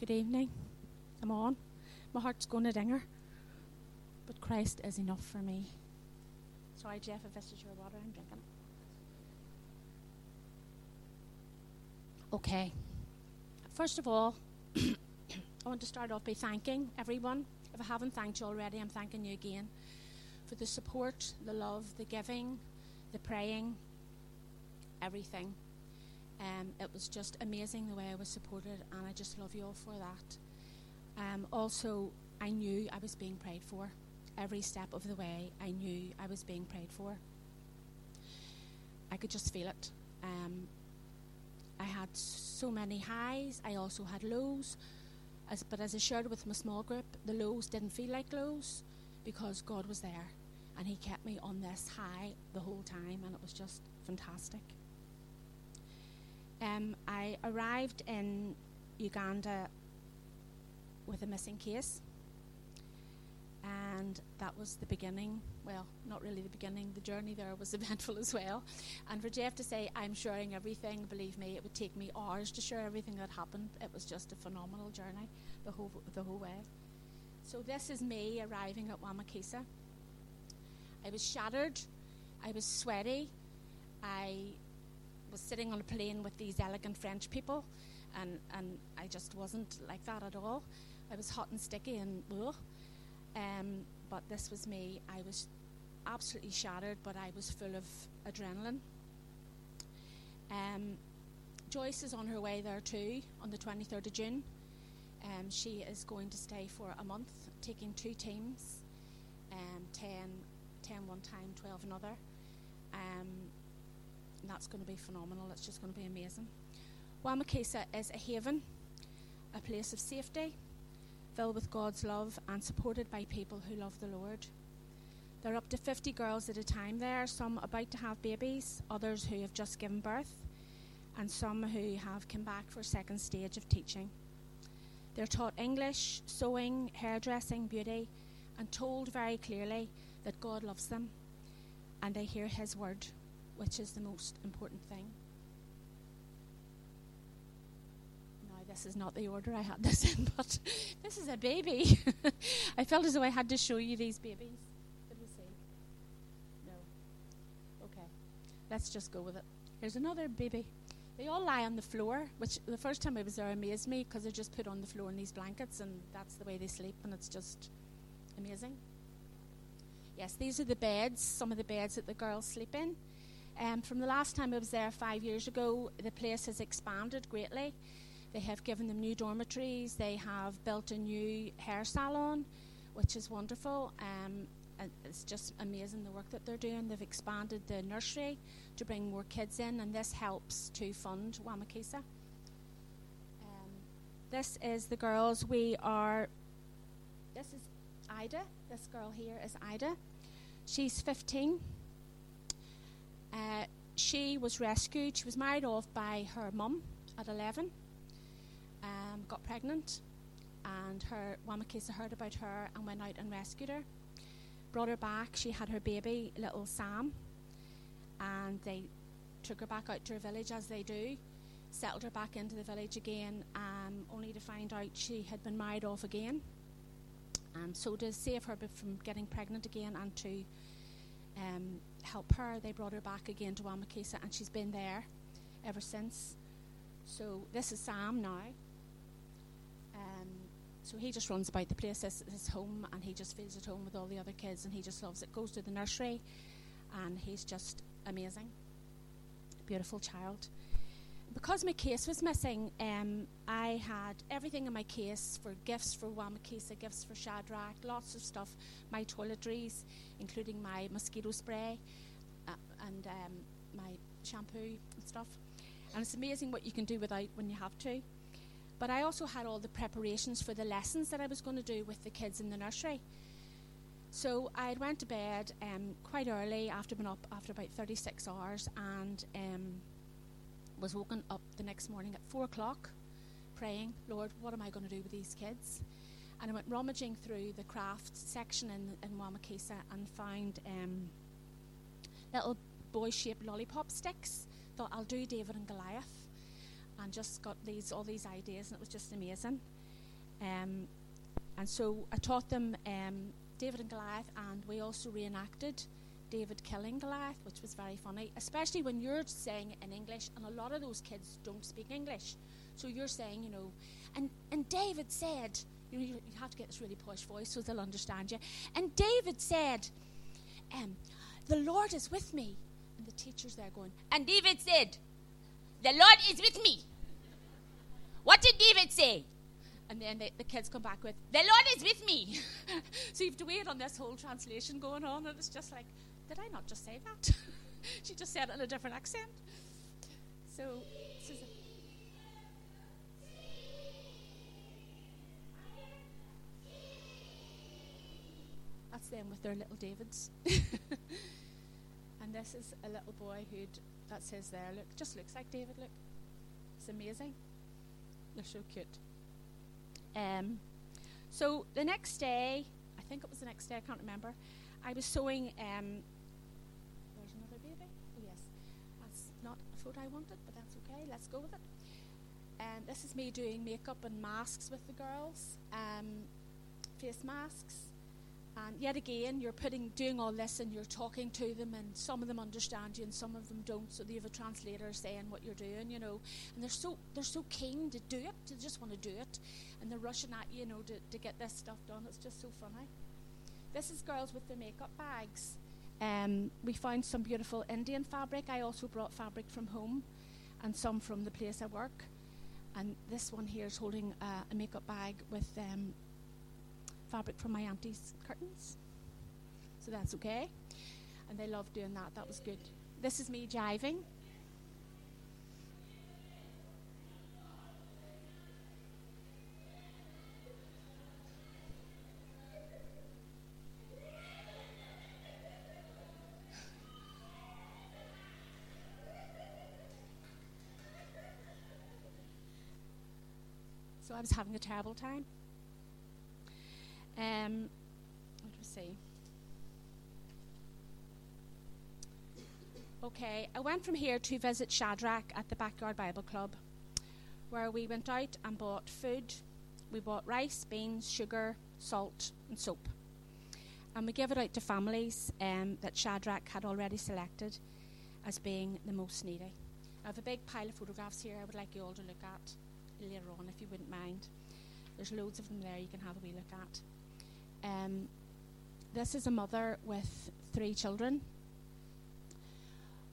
Good evening. I'm on. My heart's going to dinger. But Christ is enough for me. Sorry, Jeff, if this is your water, I'm drinking Okay. First of all, I want to start off by thanking everyone. If I haven't thanked you already, I'm thanking you again for the support, the love, the giving, the praying, everything. Um, it was just amazing the way I was supported, and I just love you all for that. Um, also, I knew I was being prayed for. Every step of the way, I knew I was being prayed for. I could just feel it. Um, I had so many highs, I also had lows. As, but as I shared with my small group, the lows didn't feel like lows because God was there and He kept me on this high the whole time, and it was just fantastic. Um, I arrived in Uganda with a missing case, and that was the beginning. Well, not really the beginning. The journey there was eventful as well. And for Jeff to say, I'm sharing everything, believe me, it would take me hours to share everything that happened. It was just a phenomenal journey the whole, the whole way. So, this is me arriving at Wamakisa. I was shattered, I was sweaty, I was sitting on a plane with these elegant French people, and, and I just wasn't like that at all. I was hot and sticky and ugh. Um, but this was me. I was absolutely shattered, but I was full of adrenaline. Um, Joyce is on her way there too on the 23rd of June. Um, she is going to stay for a month, taking two teams, um, 10, 10 one time, 12 another. Um, and that's going to be phenomenal. It's just going to be amazing. Wamakisa is a haven, a place of safety, filled with God's love and supported by people who love the Lord. There are up to 50 girls at a time there, some about to have babies, others who have just given birth, and some who have come back for a second stage of teaching. They're taught English, sewing, hairdressing, beauty, and told very clearly that God loves them, and they hear His word which is the most important thing. Now, this is not the order I had this in, but this is a baby. I felt as though I had to show you these babies. Did we see? No. Okay. Let's just go with it. Here's another baby. They all lie on the floor, which the first time I was there amazed me because they're just put on the floor in these blankets, and that's the way they sleep, and it's just amazing. Yes, these are the beds, some of the beds that the girls sleep in. Um, from the last time I was there five years ago, the place has expanded greatly. They have given them new dormitories. They have built a new hair salon, which is wonderful. Um, it's just amazing the work that they're doing. They've expanded the nursery to bring more kids in, and this helps to fund Wamakisa. Um, this is the girls. We are. This is Ida. This girl here is Ida. She's 15. Uh, she was rescued. She was married off by her mum at 11, um, got pregnant, and her Wamakisa heard about her and went out and rescued her. Brought her back. She had her baby, little Sam, and they took her back out to her village as they do. Settled her back into the village again, um, only to find out she had been married off again. Um, so to save her from getting pregnant again and to um, help her. They brought her back again to Wamakisa, and she's been there ever since. So this is Sam now. Um, so he just runs about the place. This is his home, and he just feels at home with all the other kids, and he just loves it. Goes to the nursery, and he's just amazing. Beautiful child because my case was missing, um, I had everything in my case for gifts for Wamakisa, gifts for Shadrach, lots of stuff, my toiletries, including my mosquito spray uh, and um, my shampoo and stuff. And it's amazing what you can do without when you have to. But I also had all the preparations for the lessons that I was going to do with the kids in the nursery. So I went to bed um, quite early after being up after about 36 hours and um, was woken up the next morning at four o'clock praying, Lord, what am I going to do with these kids? And I went rummaging through the craft section in, in Wamakisa and found um, little boy shaped lollipop sticks. Thought I'll do David and Goliath. And just got these all these ideas and it was just amazing. Um, and so I taught them um, David and Goliath, and we also reenacted David killing Goliath, which was very funny, especially when you're saying it in English, and a lot of those kids don't speak English. So you're saying, you know, and, and David said, you know, you, have to get this really posh voice so they'll understand you. And David said, um, the Lord is with me. And the teacher's there going, and David said, the Lord is with me. What did David say? And then the, the kids come back with, the Lord is with me. so you have to wait on this whole translation going on, and it's just like, did I not just say that? she just said it in a different accent. So, that's them with their little Davids. and this is a little boy who that says there, look, just looks like David, look. It's amazing. They're so cute. Um, so the next day, I think it was the next day, I can't remember, I was sewing um, photo I wanted, but that's okay. Let's go with it. And this is me doing makeup and masks with the girls, um, face masks. And yet again, you're putting, doing all this, and you're talking to them, and some of them understand you, and some of them don't. So they have a translator saying what you're doing, you know. And they're so they're so keen to do it, they just want to do it, and they're rushing at you, you know, to, to get this stuff done. It's just so funny. This is girls with their makeup bags. Um, we found some beautiful Indian fabric. I also brought fabric from home and some from the place I work. And this one here is holding uh, a makeup bag with um, fabric from my auntie's curtains. So that's okay. And they love doing that. That was good. This is me jiving. I was having a terrible time. Um, let me see. Okay, I went from here to visit Shadrach at the Backyard Bible Club, where we went out and bought food. We bought rice, beans, sugar, salt, and soap. And we gave it out to families um, that Shadrach had already selected as being the most needy. I have a big pile of photographs here I would like you all to look at later on if you wouldn't mind. There's loads of them there you can have a wee look at. Um, this is a mother with three children.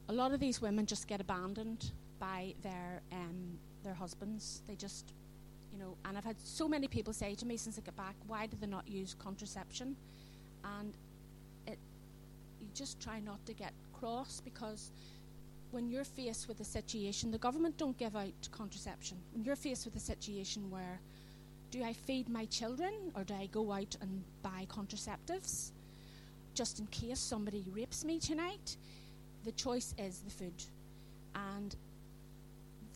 A lot of these women just get abandoned by their um, their husbands. They just, you know, and I've had so many people say to me since I got back, why do they not use contraception? And it, you just try not to get cross because when you're faced with a situation, the government don't give out contraception. When you're faced with a situation where do I feed my children or do I go out and buy contraceptives just in case somebody rapes me tonight? The choice is the food. And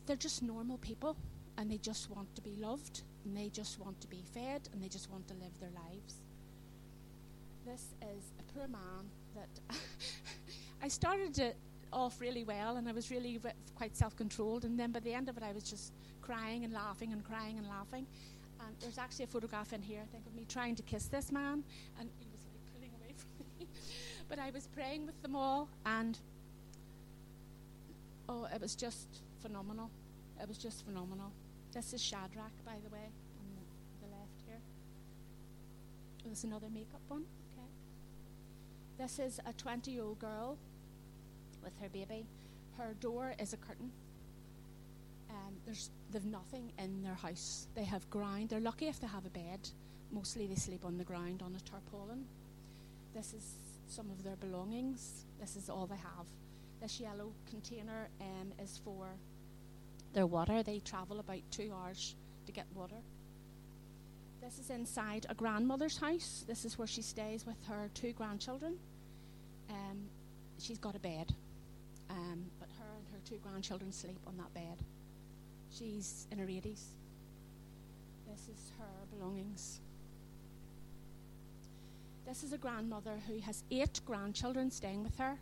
they're just normal people and they just want to be loved and they just want to be fed and they just want to live their lives. This is a poor man that I started to off really well, and I was really re- quite self controlled. And then by the end of it, I was just crying and laughing and crying and laughing. And there's actually a photograph in here, I think, of me trying to kiss this man, and he was like pulling away from me. but I was praying with them all, and oh, it was just phenomenal. It was just phenomenal. This is Shadrach, by the way, on the, the left here. There's another makeup one. Okay. This is a 20 year old girl with her baby. Her door is a curtain. Um, there's they've nothing in their house. They have ground. They're lucky if they have a bed. Mostly they sleep on the ground on a tarpaulin. This is some of their belongings. This is all they have. This yellow container um, is for their water. They travel about two hours to get water. This is inside a grandmother's house. This is where she stays with her two grandchildren. Um, she's got a bed. Um, but her and her two grandchildren sleep on that bed. She's in her 80s. This is her belongings. This is a grandmother who has eight grandchildren staying with her.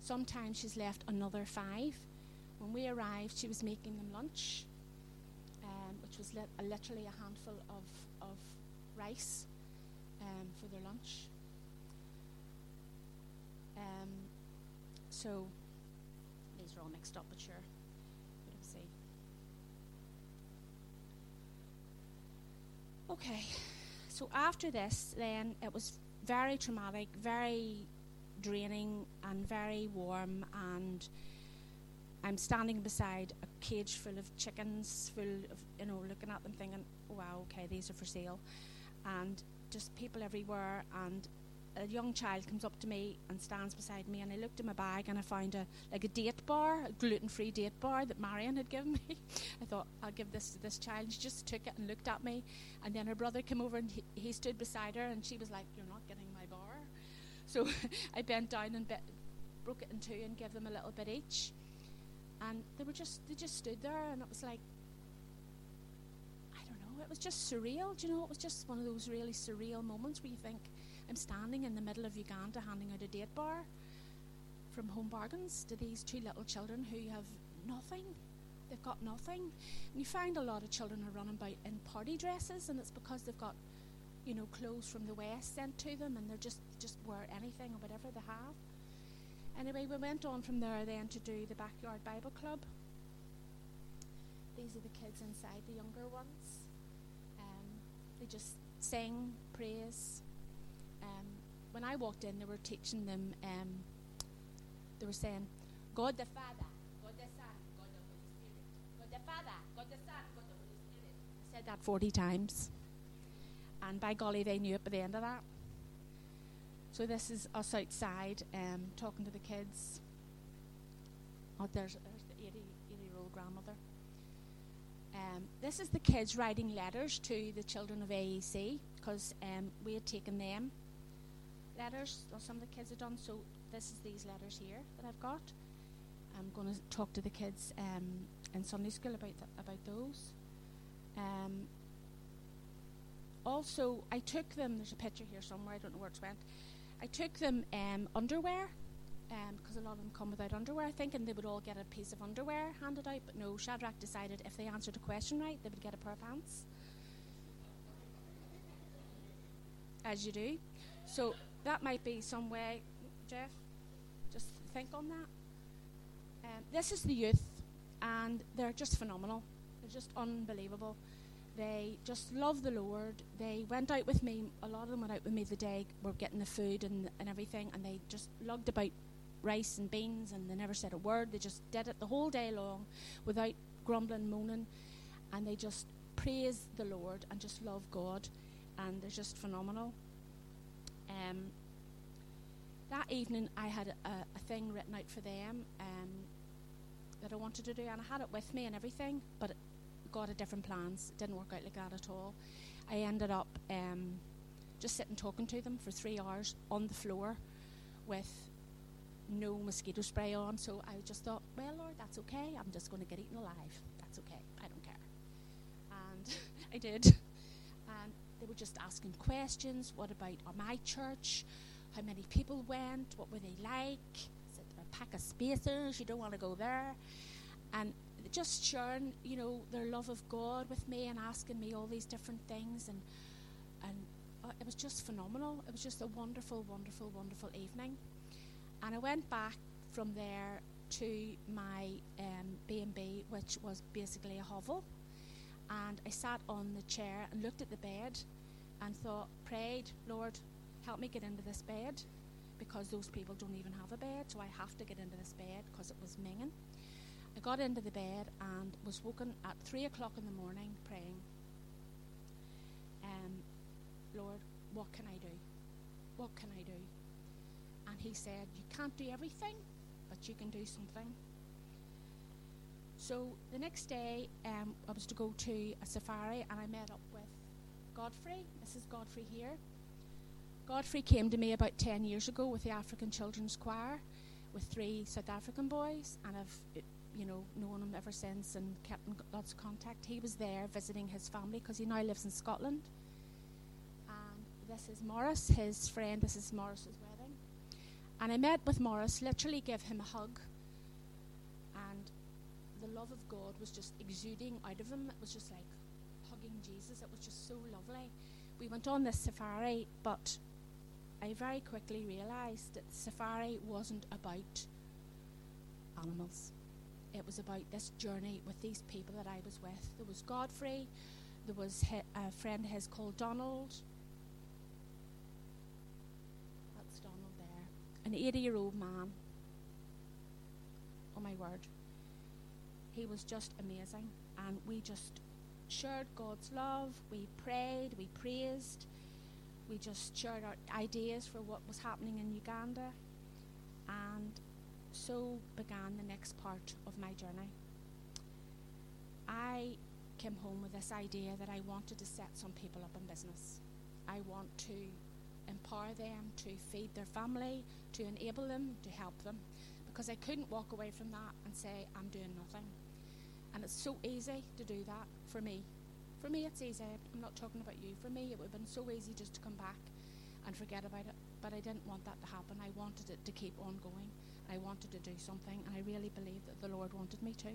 Sometimes she's left another five. When we arrived, she was making them lunch, um, which was lit- literally a handful of, of rice um, for their lunch. Um, so all mixed up, but sure. Okay, so after this, then it was very traumatic, very draining, and very warm. And I'm standing beside a cage full of chickens, full of, you know, looking at them thinking, wow, okay, these are for sale. And just people everywhere. And a young child comes up to me and stands beside me, and I looked in my bag and I found a like a date bar, a gluten-free date bar that Marion had given me. I thought I'll give this to this child. She just took it and looked at me, and then her brother came over and he, he stood beside her, and she was like, "You're not getting my bar." So I bent down and be- broke it in two and gave them a little bit each, and they were just they just stood there, and it was like. I don't know. It was just surreal. Do you know? It was just one of those really surreal moments where you think, I'm standing in the middle of Uganda handing out a date bar from Home Bargains to these two little children who have nothing. They've got nothing. And you find a lot of children are running about in party dresses, and it's because they've got, you know, clothes from the West sent to them, and they're just just wear anything or whatever they have. Anyway, we went on from there then to do the backyard Bible club. These are the kids inside, the younger ones. Um, they just sing, praise, um, when I walked in, they were teaching them, um, they were saying, God the Father, God the Son, God the Holy Spirit. God the Father, God the Son, God the Holy Spirit. I said that 40 times. And by golly, they knew it by the end of that. So this is us outside um, talking to the kids. Oh, there's, there's the 80, 80 year old grandmother. Um, this is the kids writing letters to the children of AEC because um, we had taken them letters, or some of the kids have done. So this is these letters here that I've got. I'm going to talk to the kids um, in Sunday school about th- about those. Um, also, I took them. There's a picture here somewhere. I don't know where it went. I took them um, underwear because um, a lot of them come without underwear, thinking they would all get a piece of underwear handed out. But no, Shadrach decided if they answered a question right, they would get a pair of pants. As you do. So that might be some way, Jeff, just think on that. Um, this is the youth, and they're just phenomenal. They're just unbelievable. They just love the Lord. They went out with me. A lot of them went out with me the day we're getting the food and, and everything, and they just lugged about rice and beans, and they never said a word. They just did it the whole day long without grumbling, moaning, and they just praise the Lord and just love God, and they're just phenomenal. Um, that evening, I had a, a, thing written out for them um, that I wanted to do, and I had it with me and everything, but God had different plans. It didn't work out like that at all. I ended up um, just sitting talking to them for three hours on the floor with no mosquito spray on. So I just thought, well, Lord, that's okay. I'm just going to get eaten alive. That's okay. I don't care. And I did. And they were just asking questions. What about my church? How many people went? What were they like? Is a pack of spacers? You don't want to go there. And just sharing, you know, their love of God with me and asking me all these different things, and and uh, it was just phenomenal. It was just a wonderful, wonderful, wonderful evening. And I went back from there to my um, B&B, which was basically a hovel. And I sat on the chair and looked at the bed and thought, prayed, Lord, help me get into this bed because those people don't even have a bed, so I have to get into this bed because it was minging. I got into the bed and was woken at three o'clock in the morning praying, um, Lord, what can I do? What can I do? And he said, You can't do everything, but you can do something. So the next day, um, I was to go to a safari and I met up with Godfrey. This is Godfrey here. Godfrey came to me about 10 years ago with the African Children's Choir with three South African boys, and I've you know, known him ever since and kept lots of contact. He was there visiting his family because he now lives in Scotland. And this is Morris, his friend. This is Morris's wedding. And I met with Morris, literally gave him a hug, love of God was just exuding out of him. It was just like, hugging Jesus. It was just so lovely. We went on this safari, but I very quickly realised that the safari wasn't about animals. It was about this journey with these people that I was with. There was Godfrey, there was a friend of his called Donald. That's Donald there. An 80 year old man. Oh my word. He was just amazing. And we just shared God's love. We prayed, we praised, we just shared our ideas for what was happening in Uganda. And so began the next part of my journey. I came home with this idea that I wanted to set some people up in business. I want to empower them to feed their family, to enable them, to help them. Because I couldn't walk away from that and say, I'm doing nothing. And it's so easy to do that for me. For me, it's easy. I'm not talking about you. For me, it would have been so easy just to come back and forget about it. But I didn't want that to happen. I wanted it to keep on going. I wanted to do something, and I really believe that the Lord wanted me to.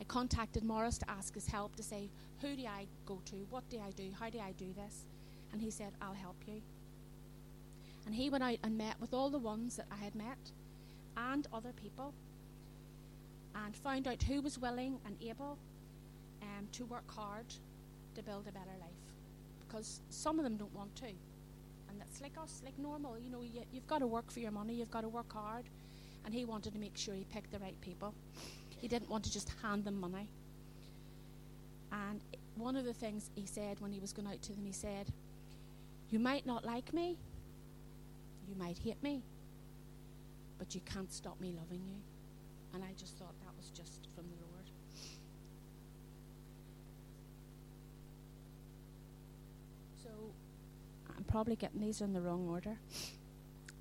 I contacted Morris to ask his help to say, Who do I go to? What do I do? How do I do this? And he said, I'll help you. And he went out and met with all the ones that I had met and other people and found out who was willing and able um, to work hard to build a better life. Because some of them don't want to. And that's like us, like normal. You know, you, you've got to work for your money, you've got to work hard. And he wanted to make sure he picked the right people. He didn't want to just hand them money. And one of the things he said when he was going out to them, he said, You might not like me, you might hate me, but you can't stop me loving you. And I just thought that was just from the Lord. So I'm probably getting these in the wrong order.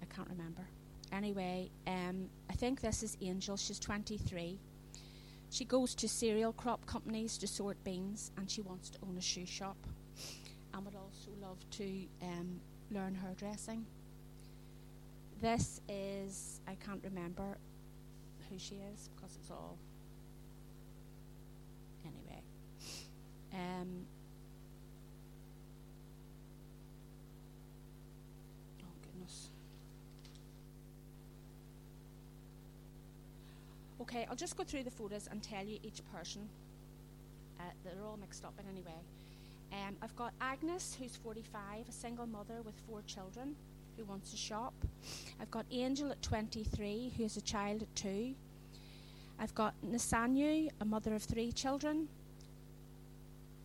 I can't remember. Anyway, um, I think this is Angel. She's 23. She goes to cereal crop companies to sort beans, and she wants to own a shoe shop, and would also love to um, learn hairdressing. This is I can't remember who she is because it's all. Anyway. Um, oh, goodness. Okay, I'll just go through the photos and tell you each person. Uh, they're all mixed up, but anyway. Um, I've got Agnes, who's 45, a single mother with four children who wants to shop. I've got Angel at 23, who has a child at 2. I've got Nasanyu, a mother of three children.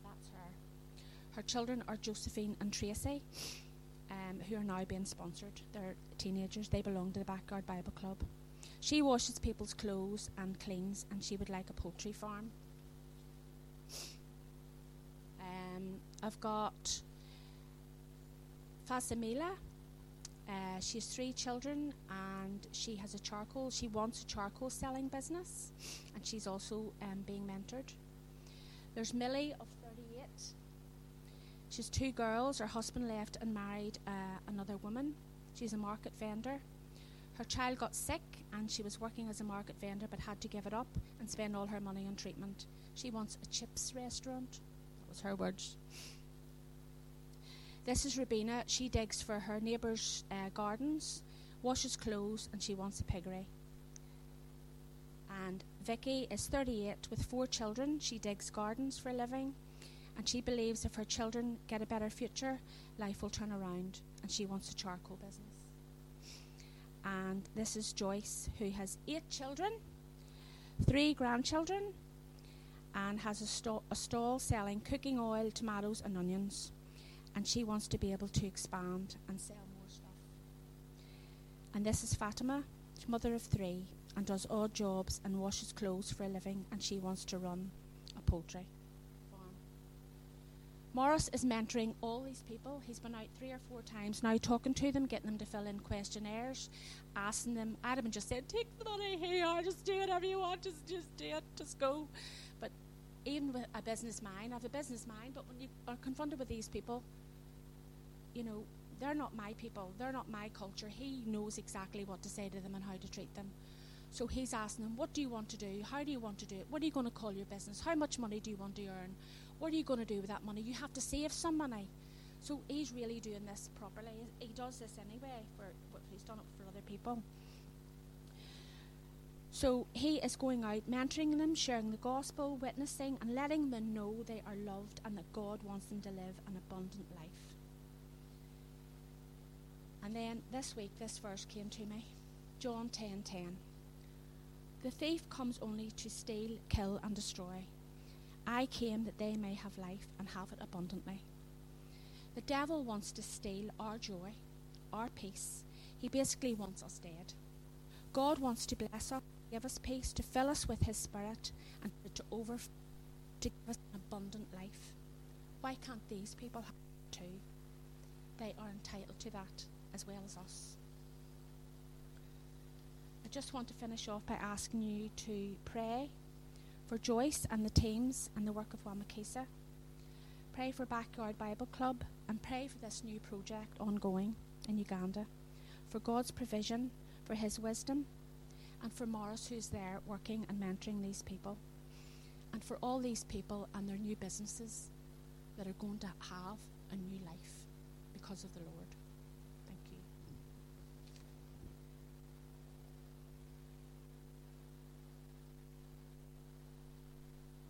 That's her. Her children are Josephine and Tracy, um, who are now being sponsored. They're teenagers. They belong to the Backyard Bible Club. She washes people's clothes and cleans, and she would like a poultry farm. Um, I've got Fasimila, uh, she has three children and she has a charcoal. She wants a charcoal selling business, and she's also um, being mentored. There's Millie of 38. She's two girls. Her husband left and married uh, another woman. She's a market vendor. Her child got sick and she was working as a market vendor but had to give it up and spend all her money on treatment. She wants a chips restaurant. That was her words. This is Rabina. She digs for her neighbours' uh, gardens, washes clothes, and she wants a piggery. And Vicky is 38 with four children. She digs gardens for a living, and she believes if her children get a better future, life will turn around, and she wants a charcoal business. And this is Joyce, who has eight children, three grandchildren, and has a, a stall selling cooking oil, tomatoes, and onions and she wants to be able to expand and sell more stuff. And this is Fatima, mother of three, and does odd jobs and washes clothes for a living, and she wants to run a poultry farm. Morris is mentoring all these people. He's been out three or four times now, talking to them, getting them to fill in questionnaires, asking them. Adam just said, "Take the money here, just do whatever you want, just just do it, just go." But even with a business mind, I have a business mind, but when you are confronted with these people, you know, they're not my people, they're not my culture. He knows exactly what to say to them and how to treat them. So he's asking them, What do you want to do? How do you want to do it? What are you going to call your business? How much money do you want to earn? What are you going to do with that money? You have to save some money. So he's really doing this properly. He does this anyway for he's done it for other people. So he is going out, mentoring them, sharing the gospel, witnessing, and letting them know they are loved and that God wants them to live an abundant life. And then this week, this verse came to me John 10 10. The thief comes only to steal, kill, and destroy. I came that they may have life and have it abundantly. The devil wants to steal our joy, our peace. He basically wants us dead. God wants to bless us, give us peace, to fill us with His Spirit, and to over to give us an abundant life. Why can't these people have it too? They are entitled to that as well as us. I just want to finish off by asking you to pray for Joyce and the teams and the work of Wamakisa. Pray for Backyard Bible Club and pray for this new project ongoing in Uganda, for God's provision, for His wisdom, and for Morris, who's there working and mentoring these people, and for all these people and their new businesses that are going to have a new life because of the Lord.